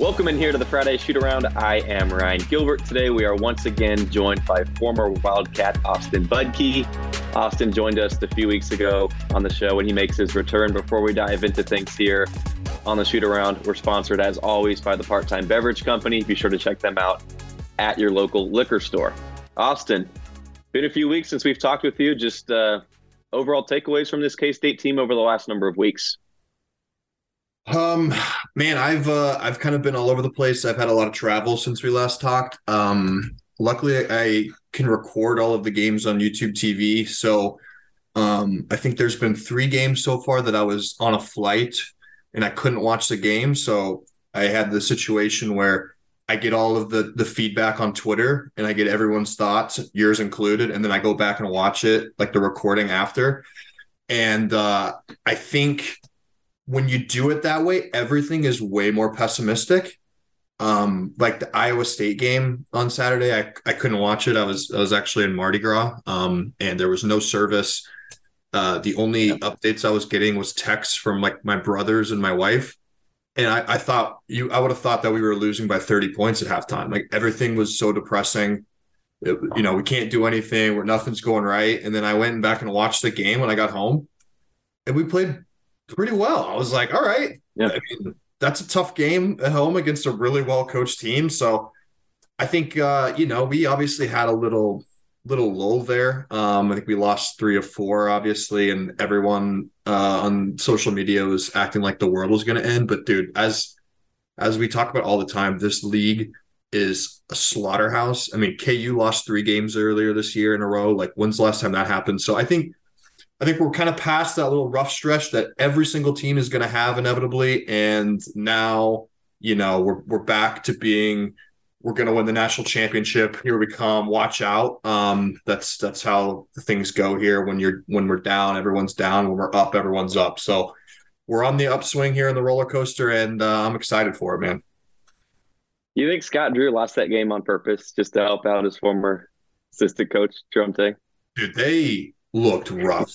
Welcome in here to the Friday Shoot Around. I am Ryan Gilbert. Today we are once again joined by former Wildcat Austin Budke. Austin joined us a few weeks ago on the show when he makes his return. Before we dive into things here on the Shoot Around, we're sponsored as always by the Part Time Beverage Company. Be sure to check them out at your local liquor store. Austin, been a few weeks since we've talked with you. Just uh, overall takeaways from this K State team over the last number of weeks. Um, man, I've uh, I've kind of been all over the place. I've had a lot of travel since we last talked. Um, luckily, I can record all of the games on YouTube TV. So, um, I think there's been three games so far that I was on a flight and I couldn't watch the game. So I had the situation where I get all of the the feedback on Twitter and I get everyone's thoughts, yours included, and then I go back and watch it like the recording after. And uh, I think when you do it that way, everything is way more pessimistic. Um, like the Iowa State game on Saturday, I, I couldn't watch it. I was I was actually in Mardi Gras, um, and there was no service. Uh, the only yeah. updates I was getting was texts from like my brothers and my wife, and I, I thought you I would have thought that we were losing by thirty points at halftime. Like everything was so depressing. It, you know, we can't do anything. Where nothing's going right. And then I went back and watched the game when I got home, and we played pretty well. I was like, all right. Yeah. I mean, that's a tough game at home against a really well coached team. So I think uh, you know, we obviously had a little little lull there. Um, I think we lost three of four, obviously, and everyone uh, on social media was acting like the world was gonna end. But dude, as as we talk about all the time, this league is a slaughterhouse. I mean, KU lost three games earlier this year in a row. Like, when's the last time that happened? So I think I think we're kind of past that little rough stretch that every single team is going to have inevitably, and now you know we're we're back to being we're going to win the national championship. Here we come. Watch out. Um, that's that's how things go here. When you're when we're down, everyone's down. When we're up, everyone's up. So we're on the upswing here in the roller coaster, and uh, I'm excited for it, man. You think Scott Drew lost that game on purpose just to help out his former assistant coach, Jerome Tang? Dude, they looked rough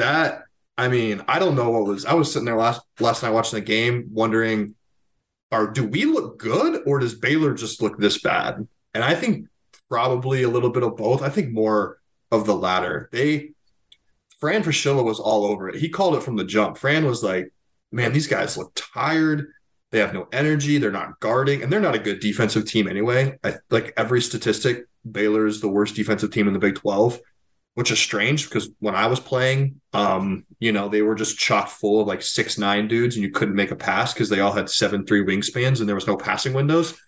that I mean, I don't know what was. I was sitting there last last night watching the game, wondering, are do we look good or does Baylor just look this bad? And I think probably a little bit of both. I think more of the latter. They Fran Fraschilla was all over it. He called it from the jump. Fran was like, "Man, these guys look tired. They have no energy. They're not guarding, and they're not a good defensive team anyway. I, like every statistic, Baylor is the worst defensive team in the Big Twelve." Which is strange because when I was playing, um, you know, they were just chock full of like six nine dudes, and you couldn't make a pass because they all had seven three wingspans and there was no passing windows.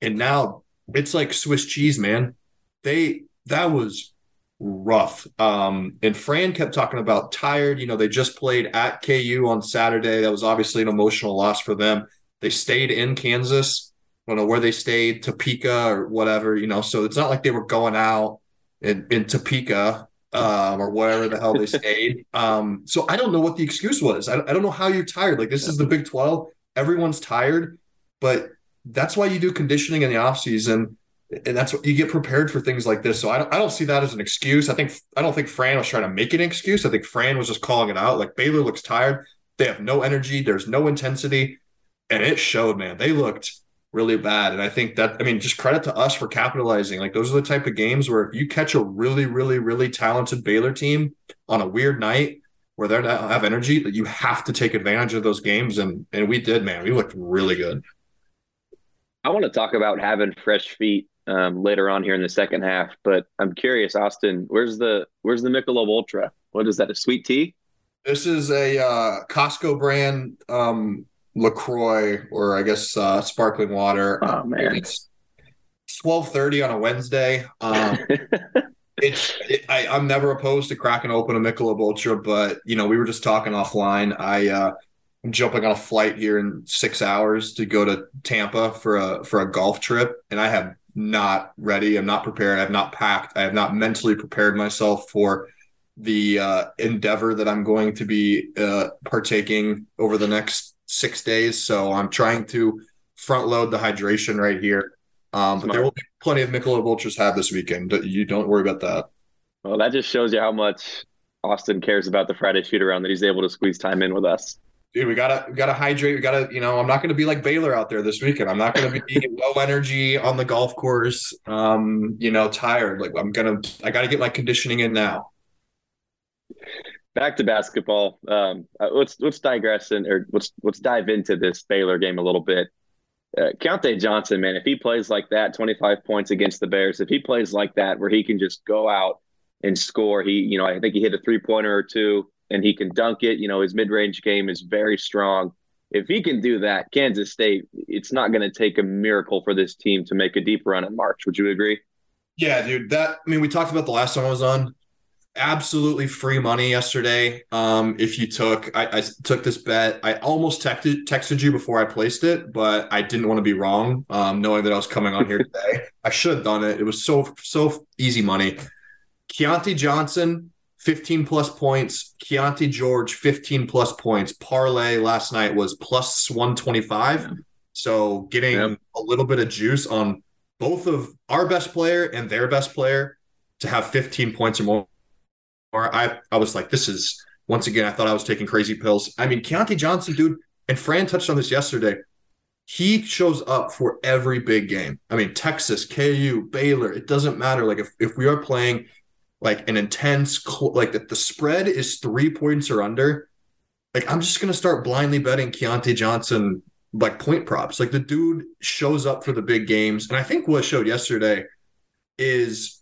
And now it's like Swiss cheese, man. They that was rough. Um, and Fran kept talking about tired. You know, they just played at KU on Saturday. That was obviously an emotional loss for them. They stayed in Kansas. I don't know where they stayed, Topeka or whatever, you know. So it's not like they were going out in, in Topeka um, or wherever the hell they stayed. Um, so I don't know what the excuse was. I, I don't know how you're tired. Like this is the Big 12. Everyone's tired, but that's why you do conditioning in the off season and that's what you get prepared for things like this. So I don't, I don't see that as an excuse. I think I don't think Fran was trying to make an excuse. I think Fran was just calling it out. Like Baylor looks tired. They have no energy. There's no intensity, and it showed. Man, they looked really bad. And I think that I mean, just credit to us for capitalizing. Like those are the type of games where if you catch a really, really, really talented Baylor team on a weird night where they don't have energy, that you have to take advantage of those games. And and we did, man. We looked really good. I want to talk about having fresh feet um, later on here in the second half. But I'm curious, Austin, where's the where's the Michelob Ultra? What is that? A sweet tea? This is a uh, Costco brand um, Lacroix, or I guess uh, sparkling water. Oh man, it's twelve thirty on a Wednesday. Um, it's it, I, I'm never opposed to cracking open a Michelob Ultra, but you know we were just talking offline. I uh, I'm jumping on a flight here in six hours to go to Tampa for a for a golf trip, and I have not ready. I'm not prepared. I've not packed. I have not mentally prepared myself for the uh, endeavor that I'm going to be uh, partaking over the next six days. So I'm trying to front load the hydration right here. Um, but there will be plenty of Michelob Ultras have this weekend. You don't worry about that. Well, that just shows you how much Austin cares about the Friday shoot around that he's able to squeeze time in with us dude, we gotta we gotta hydrate. We gotta, you know, I'm not gonna be like Baylor out there this weekend. I'm not gonna be low energy on the golf course. Um, you know, tired. Like I'm gonna, I gotta get my conditioning in now. Back to basketball. Um, uh, let's let's digress and or let's let's dive into this Baylor game a little bit. Uh, Keyontae Johnson, man, if he plays like that, 25 points against the Bears, if he plays like that, where he can just go out and score, he, you know, I think he hit a three pointer or two and he can dunk it. You know, his mid range game is very strong. If he can do that, Kansas State, it's not going to take a miracle for this team to make a deep run in March. Would you agree? Yeah, dude. That I mean, we talked about the last time I was on. Absolutely free money yesterday. Um, if you took, I, I took this bet. I almost texted texted you before I placed it, but I didn't want to be wrong. Um, knowing that I was coming on here today, I should have done it. It was so so easy money. Keyontae Johnson 15 plus points. Keyonte George, 15 plus points. Parlay last night was plus 125. Yeah. So getting a little bit of juice on both of our best player and their best player to have 15 points or more. I, I was like, this is once again, I thought I was taking crazy pills. I mean, Keyontae Johnson, dude, and Fran touched on this yesterday. He shows up for every big game. I mean, Texas, KU, Baylor, it doesn't matter. Like if, if we are playing like an intense, like that the spread is three points or under, like I'm just gonna start blindly betting Keyontae Johnson like point props. Like the dude shows up for the big games, and I think what showed yesterday is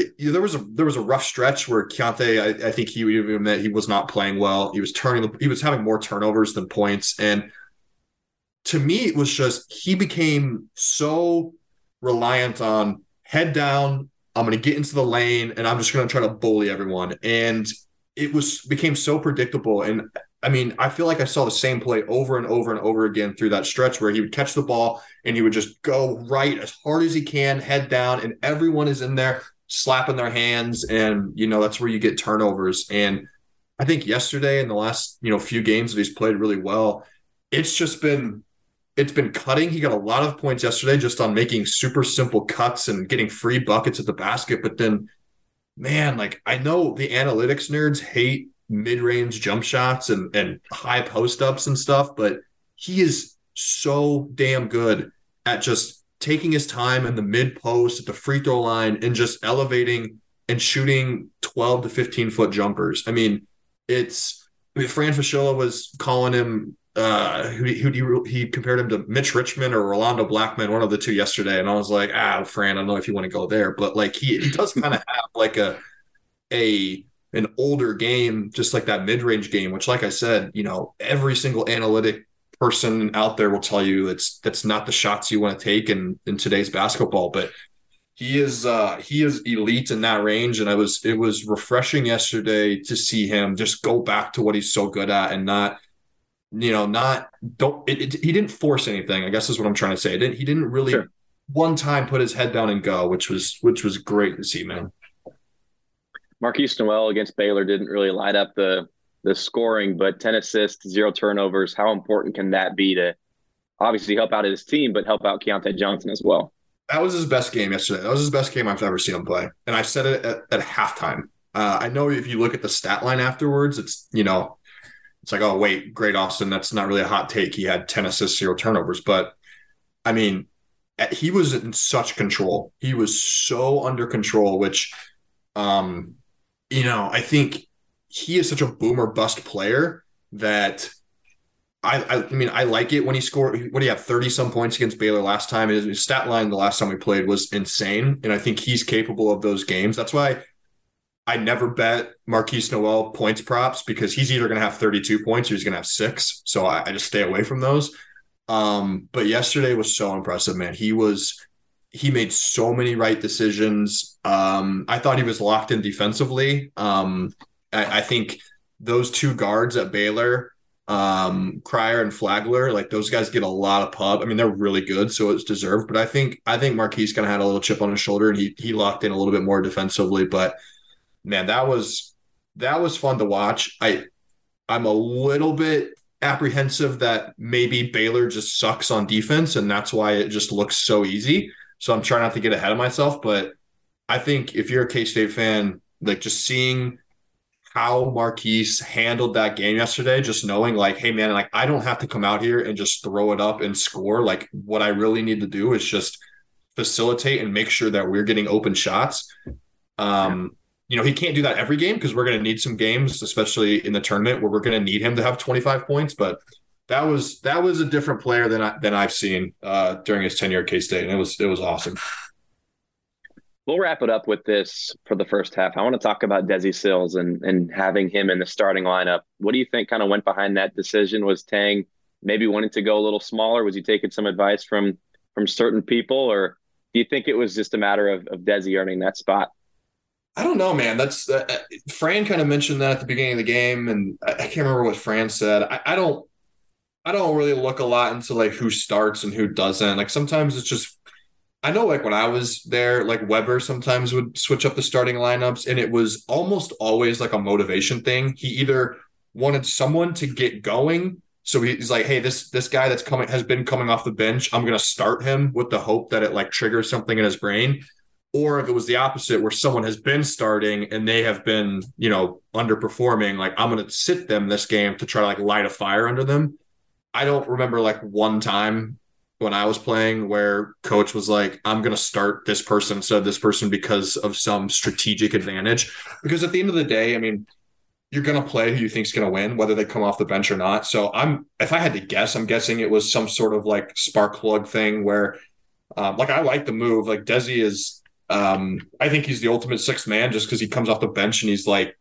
it, you know, there was a there was a rough stretch where Keyontae, I, I think he would even admit he was not playing well. He was turning, he was having more turnovers than points, and to me, it was just he became so reliant on head down, I'm going to get into the lane and I'm just going to try to bully everyone. And it was became so predictable. And I mean, I feel like I saw the same play over and over and over again through that stretch where he would catch the ball and he would just go right as hard as he can, head down, and everyone is in there slapping their hands. And, you know, that's where you get turnovers. And I think yesterday in the last, you know, few games that he's played really well, it's just been it's been cutting. He got a lot of points yesterday just on making super simple cuts and getting free buckets at the basket. But then, man, like I know the analytics nerds hate mid-range jump shots and and high post ups and stuff, but he is so damn good at just taking his time in the mid post at the free throw line and just elevating and shooting 12 to 15 foot jumpers. I mean, it's I mean, Fran Fraschilla was calling him uh, who, who he, he compared him to Mitch Richmond or Rolando Blackman, one of the two yesterday, and I was like, ah, Fran, I don't know if you want to go there, but like he, he does kind of have like a a an older game, just like that mid range game, which, like I said, you know, every single analytic person out there will tell you it's that's not the shots you want to take in in today's basketball. But he is uh he is elite in that range, and I was it was refreshing yesterday to see him just go back to what he's so good at and not you know not don't it, it, he didn't force anything i guess is what i'm trying to say didn't, he didn't really sure. one time put his head down and go which was which was great to see man Markquis Nowell against Baylor didn't really light up the the scoring, but 10 assists, zero turnovers. How important can that be to obviously help out his team, but help out Keyontae Johnson as well? That was his best game yesterday. That was his best game I've ever seen him play. And I said it at, at halftime. Uh, I know if you look at the stat line afterwards, it's, you know, it's like, oh, wait, great Austin. That's not really a hot take. He had 10 assists, zero turnovers. But I mean, he was in such control. He was so under control, which um you know, I think he is such a boomer bust player that I, I, I mean I like it when he scored. What do you have? Thirty some points against Baylor last time. His stat line the last time we played was insane, and I think he's capable of those games. That's why I never bet Markquis Nowell points props because he's either going to have thirty two points or he's going to have six. So I, I just stay away from those. Um, but yesterday was so impressive, man. He was he made so many right decisions. Um, I thought he was locked in defensively. Um, I, I, think those two guards at Baylor, um, Cryer and Flagler, like those guys get a lot of pub. I mean, they're really good, so it's deserved. But I think I think Markquis kind of had a little chip on his shoulder, and he he locked in a little bit more defensively. But man, that was that was fun to watch. I I'm a little bit apprehensive that maybe Baylor just sucks on defense, and that's why it just looks so easy. So I'm trying not to get ahead of myself, but I think if you're a K State fan, like just seeing how Markquis handled that game yesterday, just knowing like, hey man, like I don't have to come out here and just throw it up and score. Like what I really need to do is just facilitate and make sure that we're getting open shots. Um, you know, he can't do that every game because we're going to need some games, especially in the tournament where we're going to need him to have 25 points. But that was that was a different player than I than I've seen uh, during his tenure at K State, and it was it was awesome. We'll wrap it up with this for the first half. I want to talk about Desi Sills and and having him in the starting lineup. What do you think kind of went behind that decision? Was Tang maybe wanting to go a little smaller? Was he taking some advice from from certain people, or do you think it was just a matter of of Desi earning that spot? I don't know, man. That's uh, Fran kind of mentioned that at the beginning of the game, and I, I can't remember what Fran said. I, I don't. I don't really look a lot into like who starts and who doesn't. Like sometimes it's just I know like when I was there, like Weber sometimes would switch up the starting lineups and it was almost always like a motivation thing. He either wanted someone to get going. So he's like, hey, this this guy that's coming has been coming off the bench. I'm gonna start him with the hope that it like triggers something in his brain. Or if it was the opposite, where someone has been starting and they have been, you know, underperforming, like I'm gonna sit them this game to try to like light a fire under them. I don't remember like one time when I was playing where coach was like, I'm going to start this person instead of this person because of some strategic advantage. Because at the end of the day, I mean, you're going to play who you think's going to win, whether they come off the bench or not. So I'm, if I had to guess, I'm guessing it was some sort of like spark plug thing where, um, like, I like the move. Like Desi is, um, I think he's the ultimate sixth man just because he comes off the bench and he's like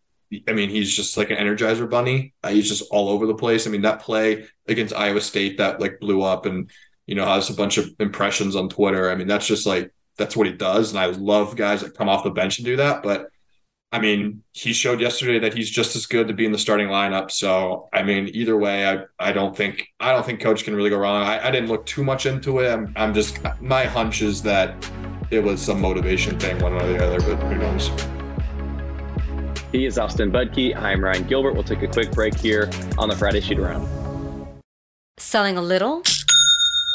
I mean, he's just like an energizer bunny. Uh, he's just all over the place. I mean, that play against Iowa State that like blew up and, you know, has a bunch of impressions on Twitter. I mean, that's just like, that's what he does. And I love guys that come off the bench and do that. But I mean, he showed yesterday that he's just as good to be in the starting lineup. So, I mean, either way, I, I don't think, I don't think coach can really go wrong. I, I didn't look too much into it. I'm, I'm just, my hunch is that it was some motivation thing, one way or the other, but who knows? He is Austin Budke. I'm Ryan Gilbert. We'll take a quick break here on the Friday Shoot Around. Selling a little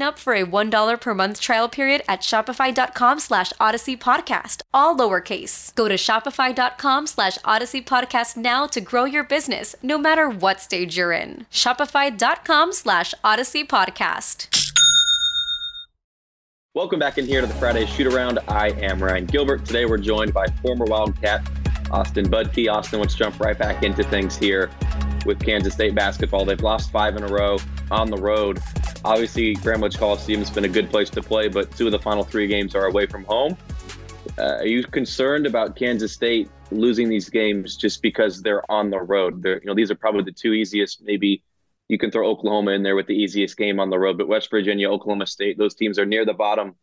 up for a $1 per month trial period at shopify.com slash odyssey podcast, all lowercase. Go to shopify.com slash odyssey podcast now to grow your business, no matter what stage you're in. Shopify.com slash odyssey podcast. Welcome back in here to the Friday Shoot Around. I am Ryan Gilbert. Today we're joined by former Wildcat Austin Budke. Austin, let's jump right back into things here with Kansas State basketball. They've lost five in a row on the road. Obviously, Bramlage Coliseum has been a good place to play, but two of the final three games are away from home. Uh, are you concerned about Kansas State losing these games just because they're on the road? They're, you know, these are probably the two easiest. Maybe you can throw Oklahoma in there with the easiest game on the road, but West Virginia, Oklahoma State, those teams are near the bottom.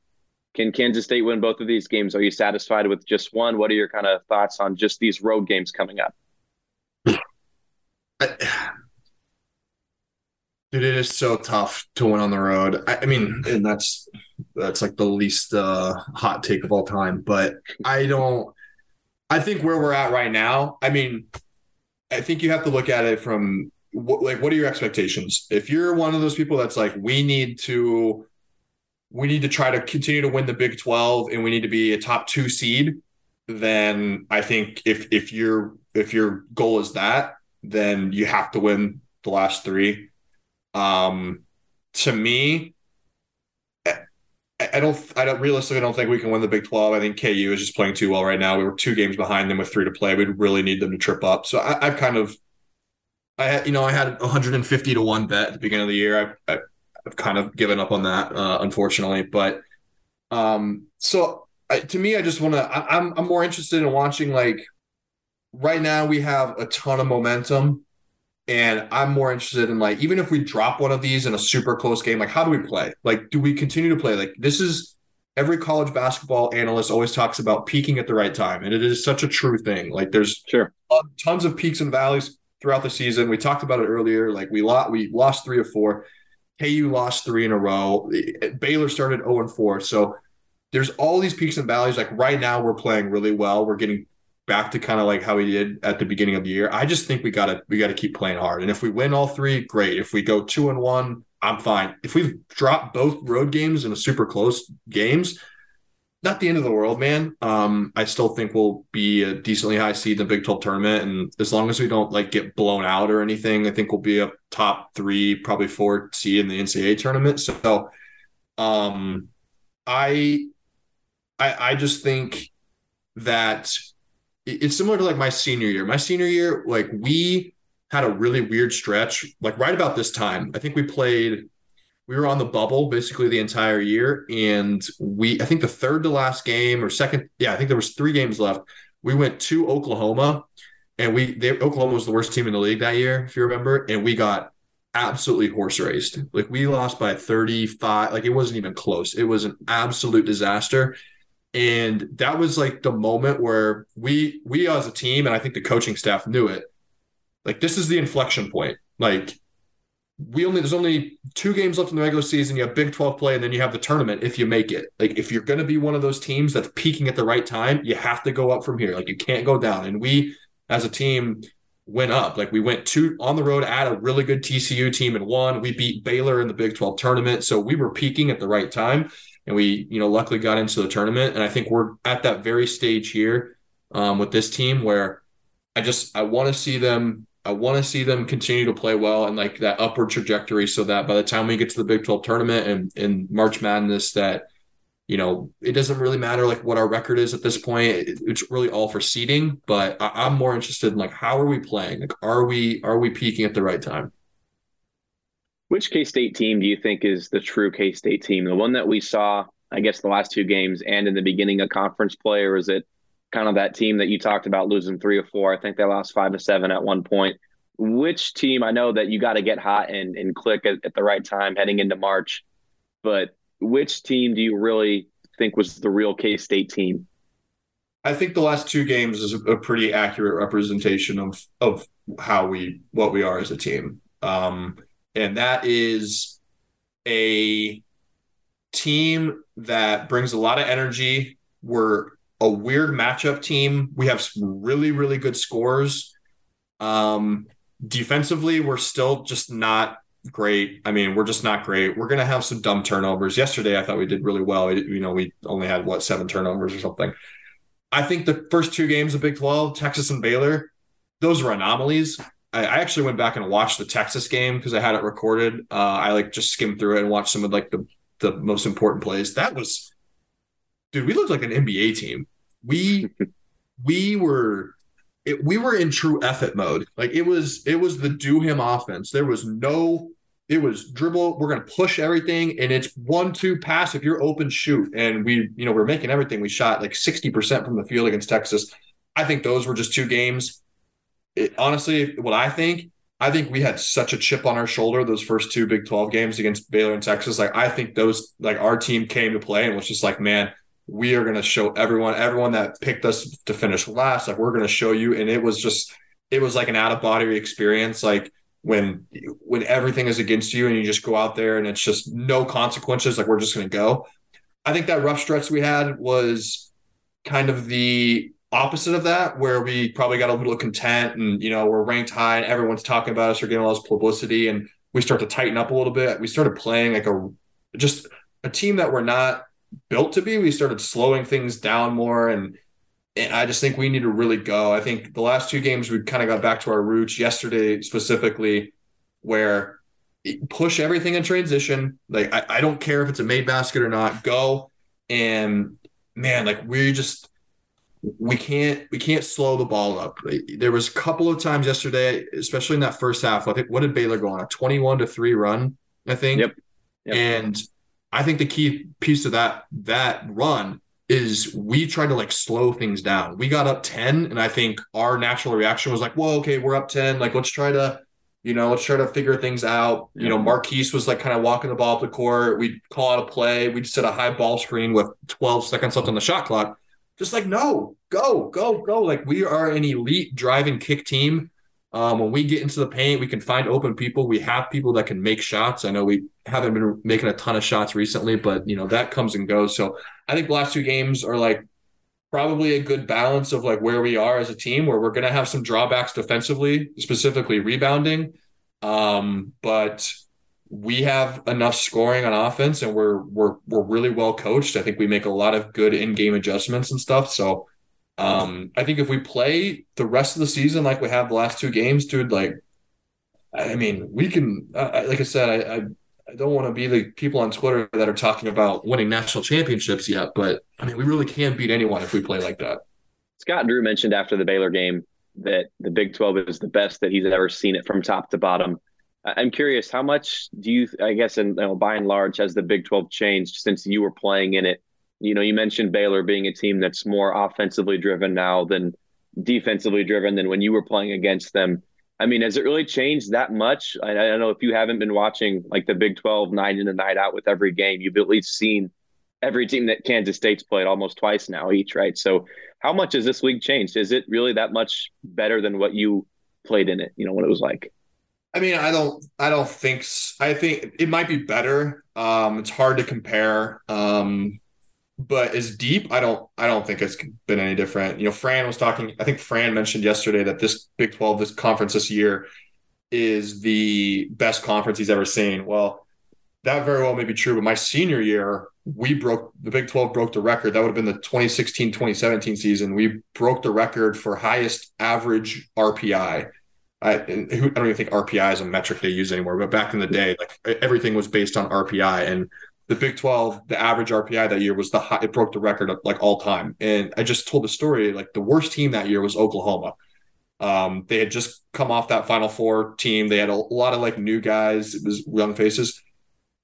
Can Kansas State win both of these games? Are you satisfied with just one? What are your kind of thoughts on just these road games coming up? Dude, it is so tough to win on the road. I, I mean, and that's that's like the least uh, hot take of all time. But I don't. I think where we're at right now. I mean, I think you have to look at it from what, like what are your expectations? If you're one of those people that's like, we need to, we need to try to continue to win the Big Twelve, and we need to be a top two seed. Then I think if if your if your goal is that, then you have to win the last three. Um, to me, I don't, I don't realistically I don't think we can win the Big 12. I think KU is just playing too well right now. We were two games behind them with three to play. We'd really need them to trip up. So I, have kind of, I had, you know, I had 150 to one bet at the beginning of the year. I've, I've, I've kind of given up on that, uh, unfortunately. But, um, so I, to me, I just want to, I'm, I'm more interested in watching like right now we have a ton of momentum and I'm more interested in like even if we drop one of these in a super close game, like how do we play? Like, do we continue to play? Like this is every college basketball analyst always talks about peaking at the right time, and it is such a true thing. Like there's sure uh, tons of peaks and valleys throughout the season. We talked about it earlier. Like we lost we lost three or four. KU lost three in a row. Baylor started 0 and 4. So there's all these peaks and valleys. Like right now, we're playing really well. We're getting back to kind of like how we did at the beginning of the year. I just think we gotta we gotta keep playing hard. And if we win all three, great. If we go two and one, I'm fine. If we drop both road games in a super close games, not the end of the world, man. Um, I still think we'll be a decently high seed in the Big 12 tournament. And as long as we don't like get blown out or anything, I think we'll be a top three, probably four seed in the NCAA tournament. So um I I I just think that it's similar to like my senior year. My senior year, like we had a really weird stretch, like right about this time. I think we played, we were on the bubble basically the entire year. And we, I think the third to last game or second, yeah, I think there was three games left. We went to Oklahoma and we, they, Oklahoma was the worst team in the league that year, if you remember. And we got absolutely horse raced. Like we lost by 35, like it wasn't even close. It was an absolute disaster and that was like the moment where we we as a team and i think the coaching staff knew it like this is the inflection point. Like we only there's only two games left in the regular season. You have big 12 play and then you have the tournament if you make it. Like if you're going to be one of those teams that's peaking at the right time you have to go up from here. Like you can't go down. And we as a team went up. Like we went two on the road at a really good tcu team and won. We beat baylor in the big 12 tournament. So we were peaking at the right time and we you know luckily got into the tournament. And i think we're at that very stage here um, with this team where i just i want to see them i want to see them continue to play well and like that upward trajectory so that by the time we get to the big 12 tournament and in march madness that you know it doesn't really matter like what our record is at this point. It's really all for seeding but I, i'm more interested in like how are we playing? Like are we are we peaking at the right time which K State team do you think is the true K State team? The one that we saw, I guess, the last two games and in the beginning of conference play, or is it kind of that team that you talked about losing three or four? I think they lost five to seven at one point. Which team? I know that you got to get hot and, and click at, at the right time heading into March. but which team do you really think was the real K State team? I think the last two games is a pretty accurate representation of of how we what we are as a team, um, and that is a team that brings a lot of energy. We're a weird matchup team. We have some really really good scores. Um, defensively, we're still just not great. I mean, we're just not great. We're going to have some dumb turnovers. Yesterday, I thought we did really well. You know, we only had what seven turnovers or something. I think the first two games of Big 12, Texas and Baylor, those were anomalies. I, I actually went back and watched the Texas game because I had it recorded. Uh, I like just skimmed through it and watched some of like the the most important plays. That was, dude, we looked like an NBA team. We we were it, we were in true effort mode. Like it was it was the do him offense. There was no it was dribble. We're going to push everything, and it's one two pass. If you're open, shoot. And we, you know, we're making everything. We shot like sixty percent from the field against Texas. I think those were just two games. It, honestly, what I think, I think we had such a chip on our shoulder those first two Big Twelve games against Baylor and Texas. Like I think those, like our team came to play and was just like, man, we are going to show everyone, everyone that picked us to finish last, like we're going to show you. And it was just, it was like an out of body experience. Like when when everything is against you and you just go out there and it's just no consequences like we're just going to go i think that rough stretch we had was kind of the opposite of that where we probably got a little content and you know we're ranked high and everyone's talking about us or getting all this publicity and we start to tighten up a little bit we started playing like a just a team that we're not built to be we started slowing things down more and and I just think we need to really go. I think the last two games we kind of got back to our roots. Yesterday specifically, where push everything in transition. Like I, I don't care if it's a made basket or not. Go and man, like we just we can't we can't slow the ball up. There was a couple of times yesterday, especially in that first half. I think what did Baylor go on a twenty-one to three run? I think. Yep. yep. And I think the key piece of that that run is we tried to like slow things down. We got up 10, and I think our natural reaction was like, "Well, okay, we're up 10. Like, let's try to, you know, let's try to figure things out. Yeah. You know, Markquis was like kind of walking the ball up the court. We'd call out a play. We'd set a high ball screen with 12 seconds left on the shot clock. Just like, no, go, go, go. Like, we are an elite driving kick team. Um, when we get into the paint, we can find open people. We have people that can make shots. I know we haven't been making a ton of shots recently, but you know that comes and goes. So I think the last two games are like probably a good balance of like where we are as a team, where we're going to have some drawbacks defensively, specifically rebounding, um, but we have enough scoring on offense, and we're we're we're really well coached. I think we make a lot of good in-game adjustments and stuff. So um, I think if we play the rest of the season like we have the last two games, dude, like, I mean, we can. Uh, like I said, I, I, I don't want to be the people on Twitter that are talking about winning national championships yet, but I mean, we really can beat anyone if we play like that. Scott Drew mentioned after the Baylor game that the Big 12 is the best that he's ever seen it from top to bottom. I'm curious, how much do you, I guess, and you know, by and large, has the Big 12 changed since you were playing in it? You know, you mentioned Baylor being a team that's more offensively driven now than defensively driven than when you were playing against them. I mean, has it really changed that much? I, I don't know if you haven't been watching like the Big 12 night in and night out with every game, you've at least seen every team that Kansas State's played almost twice now each, right? So, how much has this league changed? Is it really that much better than what you played in it? You know what it was like. I mean, I don't, I don't think. I think it might be better. Um, it's hard to compare. Um, but as deep, I don't I don't think it's been any different. You know, Fran was talking, I think Fran mentioned yesterday that this Big 12, this conference this year is the best conference he's ever seen. Well, that very well may be true, but my senior year, we broke the Big 12 broke the record. That would have been the 2016 2017 season. We broke the record for highest average RPI. I, I don't even think RPI is a metric they use anymore, but back in the day, like everything was based on RPI. And the Big 12, the average RPI that year was the high, it broke the record of, like all time. And I just told the story like the worst team that year was Oklahoma. Um, they had just come off that Final Four team. They had a, a lot of like new guys, it was young faces,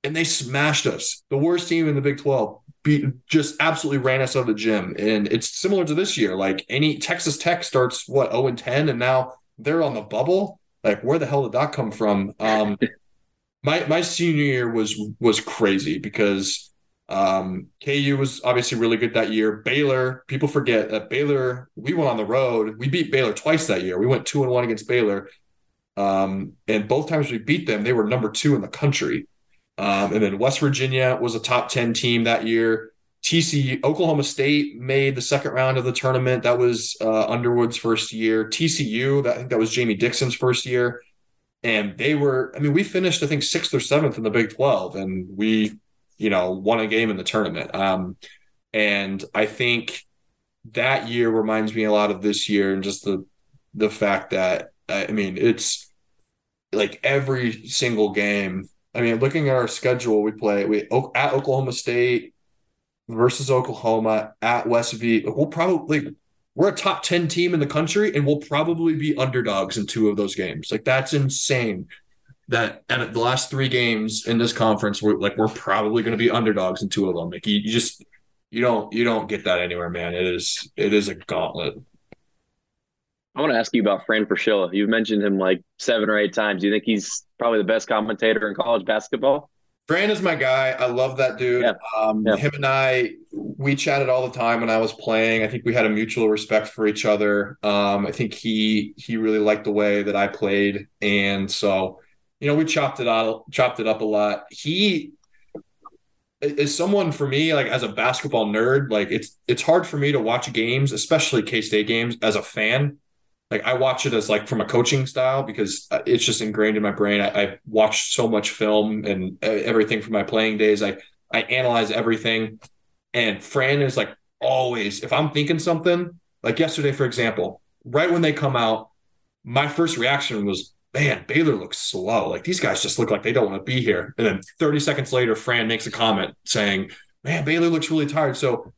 and they smashed us. The worst team in the Big 12 beat just absolutely ran us out of the gym. And it's similar to this year. Like any Texas Tech starts what 0 and 10, and now they're on the bubble. Like where the hell did that come from? Um, my my senior year was was crazy because um, KU was obviously really good that year. Baylor, people forget that Baylor, we went on the road. We beat Baylor twice that year. We went two and one against Baylor. Um, and both times we beat them, they were number two in the country. Um, and then West Virginia was a top 10 team that year. TCU, Oklahoma State made the second round of the tournament. That was uh, Underwood's first year. TCU, that, I think that was Jamie Dixon's first year. And they were, I mean, we finished, I think, sixth or seventh in the Big 12, and we, you know, won a game in the tournament. Um, and I think that year reminds me a lot of this year and just the the fact that I mean it's like every single game. I mean, looking at our schedule, we play we at Oklahoma State, versus Oklahoma at West V. We'll probably we're a top 10 team in the country and we'll probably be underdogs in two of those games. Like that's insane. That and the last three games in this conference, we're like we're probably going to be underdogs in two of them. Like you, you just you don't you don't get that anywhere, man. It is it is a gauntlet. I want to ask you about Fran Fraschilla. You've mentioned him like seven or eight times. Do you think he's probably the best commentator in college basketball? Fran is my guy. I love that dude. Yeah. Um, yeah. Him and I, we chatted all the time when I was playing. I think we had a mutual respect for each other. Um, I think he he really liked the way that I played, and so you know we chopped it out, chopped it up a lot. He is someone for me like as a basketball nerd. Like it's it's hard for me to watch games, especially K State games, as a fan like I watch it as like from a coaching style because uh, it's just ingrained in my brain. I, watched so much film and uh, everything from my playing days. I I analyze everything, and Fran is like always. If I'm thinking something, like yesterday, for example, right when they come out, my first reaction was, "Man, Baylor looks slow. Like these guys just look like they don't want to be here." And then 30 seconds later, Fran makes a comment saying, "Man, Baylor looks really tired." So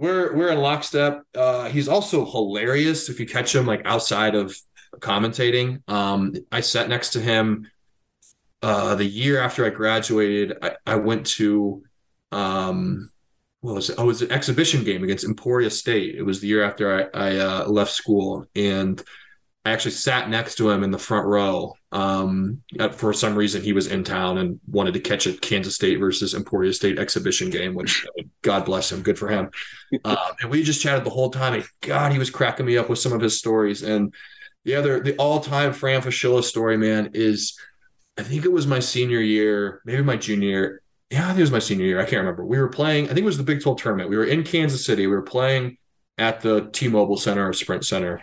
we're we're in lockstep. Uh, he's also hilarious if you catch him like outside of commentating. Um, I sat next to him uh, the year after I graduated. I, I went to um, what was it? Oh, it was an exhibition game against Emporia State. It was the year after I, I uh, left school, and I actually sat next to him in the front row. Um, for some reason, he was in town and wanted to catch a Kansas State versus Emporia State exhibition game, which God bless him, good for him. Um, and we just chatted the whole time. And God, he was cracking me up with some of his stories. And the other, the all-time Fran Fraschilla story, man, is I think it was my senior year, maybe my junior year. Yeah, I think it was my senior year. I can't remember. We were playing. I think it was the Big 12 tournament. We were in Kansas City. We were playing at the T-Mobile Center or Sprint Center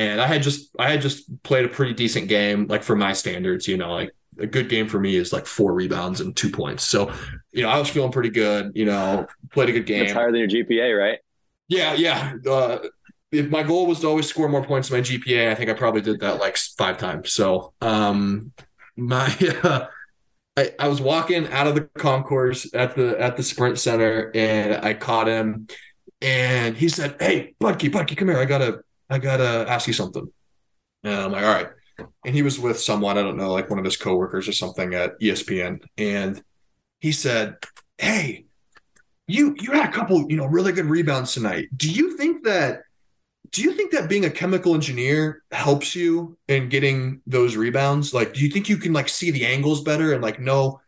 and I had just I had just played a pretty decent game, like for my standards, you know, like a good game for me is like four rebounds and two points. So, you know, I was feeling pretty good. You know, played a good game. It's higher than your GPA, right? Yeah, yeah. Uh, if my goal was to always score more points than my GPA, I think I probably did that like five times. So, um, my uh, I, I was walking out of the concourse at the at the Sprint Center, and I caught him, and he said, "Hey, Budke, Budke, come here. I gotta I gotta ask you something. And I'm like, all right. And he was with someone, I don't know, like one of his coworkers or something at ESPN. And he said, Hey, you you had a couple, you know, really good rebounds tonight. Do you think that do you think that being a chemical engineer helps you in getting those rebounds? Like, do you think you can like see the angles better and like know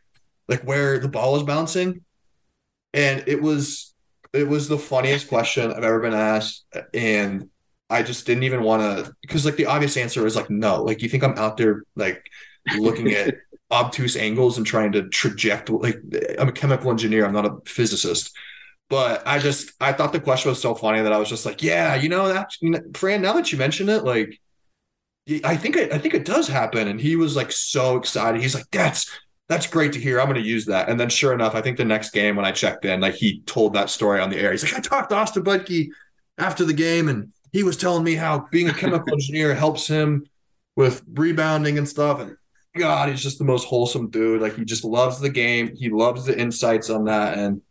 like where the ball is bouncing? And it was it was the funniest question I've ever been asked. And I just didn't even want to because like the obvious answer is like no. Like you think I'm out there like looking at obtuse angles and trying to traject like I'm a chemical engineer. I'm not a physicist. But I just I thought the question was so funny that I was just like, yeah, you know that you know, Fran. Now that you mention it, like I think it, I think it does happen. And he was like so excited. He's like, that's that's great to hear. I'm going to use that. And then sure enough, I think the next game when I checked in, like he told that story on the air. He's like, I talked to Austin Budke after the game and he was telling me how being a chemical engineer helps him with rebounding and stuff. And God, he's just the most wholesome dude. Like he just loves the game. He loves the insights on that. And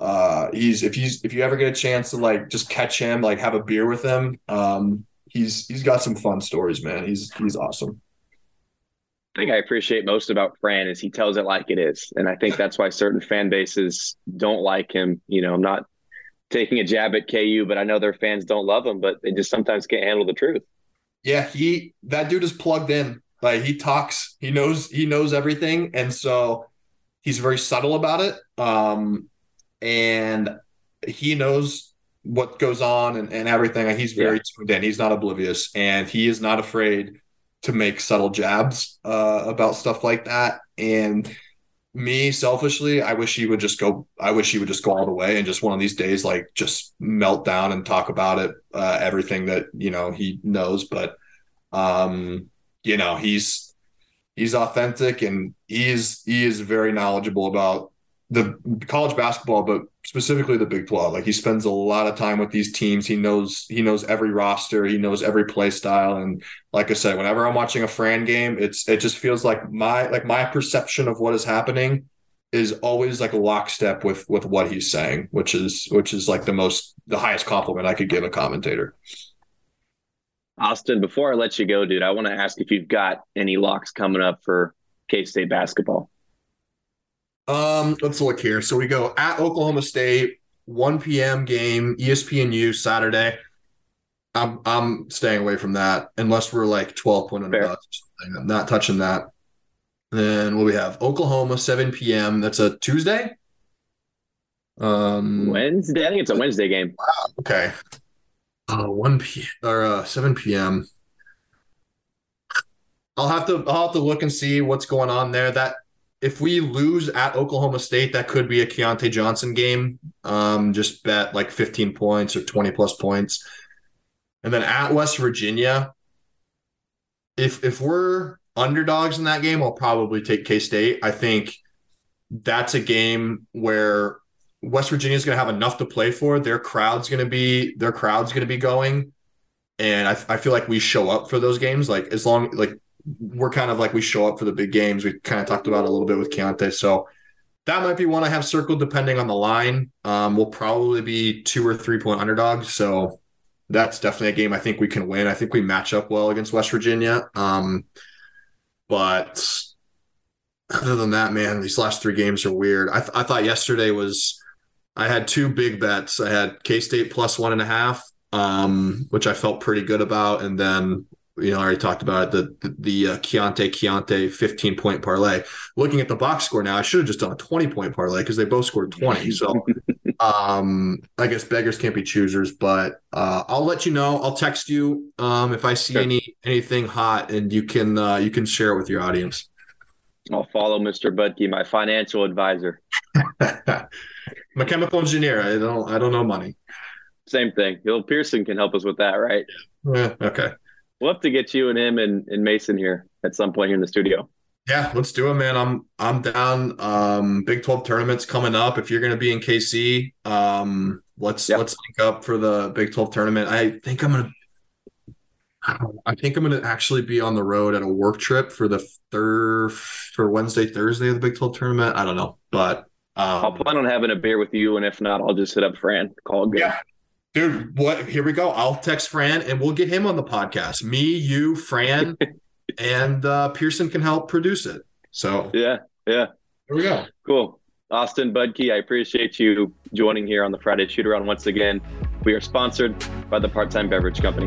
uh he's if he's if you ever get a chance to like just catch him, like have a beer with him, um, he's he's got some fun stories, man. He's he's awesome. I think I appreciate most about Fran is he tells it like it is. And I think that's why certain fan bases don't like him. You know, I'm not taking a jab at KU, but I know their fans don't love him, but they just sometimes can't handle the truth. Yeah, he that dude is plugged in. Like he talks, he knows he knows everything, and so he's very subtle about it. Um, and he knows what goes on and, and everything. Like he's very yeah. tuned in. He's not oblivious, and he is not afraid to make subtle jabs uh, about stuff like that. And me selfishly, I wish he would just go. I wish he would just go all the way and just one of these days, like just melt down and talk about it, uh, everything that you know he knows. But um, you know, he's he's authentic and he is he is very knowledgeable about the college basketball, but specifically the Big 12. Like he spends a lot of time with these teams. He knows he knows every roster, he knows every play style. And like I said, whenever I'm watching a Fran game, it's it just feels like my like my perception of what is happening is always like a lockstep with with what he's saying, which is which is like the most the highest compliment I could give a commentator. Austin, before I let you go, dude, I want to ask if you've got any locks coming up for K State basketball. Um, let's look here. So we go at Oklahoma State, 1 p.m. game, ESPNU Saturday. I'm I'm staying away from that unless we're like 12 point underdogs. I'm not touching that. Then what we have? Oklahoma, 7 p.m. That's a Tuesday. Um Wednesday. I think it's a Wednesday game. Wow, okay. Uh 1 p or uh 7 p.m. I'll have to I'll have to look and see what's going on there. That if we lose at Oklahoma State, that could be a Keyontae Johnson game. Um, just bet like 15 points or 20 plus points. And then at West Virginia, if if we're underdogs in that game, I'll probably take K State. I think that's a game where West Virginia is going to have enough to play for. Their crowd's going to be their crowd's going to be going, and I, I feel like we show up for those games. Like as long like we're kind of like we show up for the big games. We kind of talked about a little bit with Keyontae. So that might be one I have circled depending on the line. Um, we'll probably be two or three point underdogs. So that's definitely a game I think we can win. I think we match up well against West Virginia. Um, but other than that, man, these last three games are weird. I, th- I thought yesterday was, I had two big bets. I had K State plus one and a half, um, which I felt pretty good about. And then you know, I already talked about it, the the, the uh, Keyontae Keyontae 15 point parlay. Looking at the box score now, I should have just done a 20 point parlay because they both scored 20. So um I guess beggars can't be choosers, but uh I'll let you know. I'll text you um if I see sure. any anything hot and you can uh you can share it with your audience. I'll follow Mr. Budke, my financial advisor. My chemical engineer. I don't I don't know money. Same thing. Bill Pearson can help us with that, right? Yeah, okay. We'll have to get you and him and, and Mason here at some point here in the studio. Yeah, let's do it, man. I'm I'm down. Um, Big Twelve tournaments coming up. If you're going to be in KC, um, let's yep. let's link up for the Big Twelve tournament. I think I'm gonna. I think I'm gonna actually be on the road at a work trip for the third for Wednesday, Thursday of the Big Twelve tournament. I don't know, but um, I'll plan on having a beer with you, and if not, I'll just hit up Fran. Call it good. Yeah, Dude, what? Here we go. I'll text Fran and we'll get him on the podcast. Me, you, Fran, and uh, Pearson can help produce it. So yeah, yeah. Here we go. Cool. Austin Budke, I appreciate you joining here on the Friday Shoot Around once again. We are sponsored by the Part Time Beverage Company.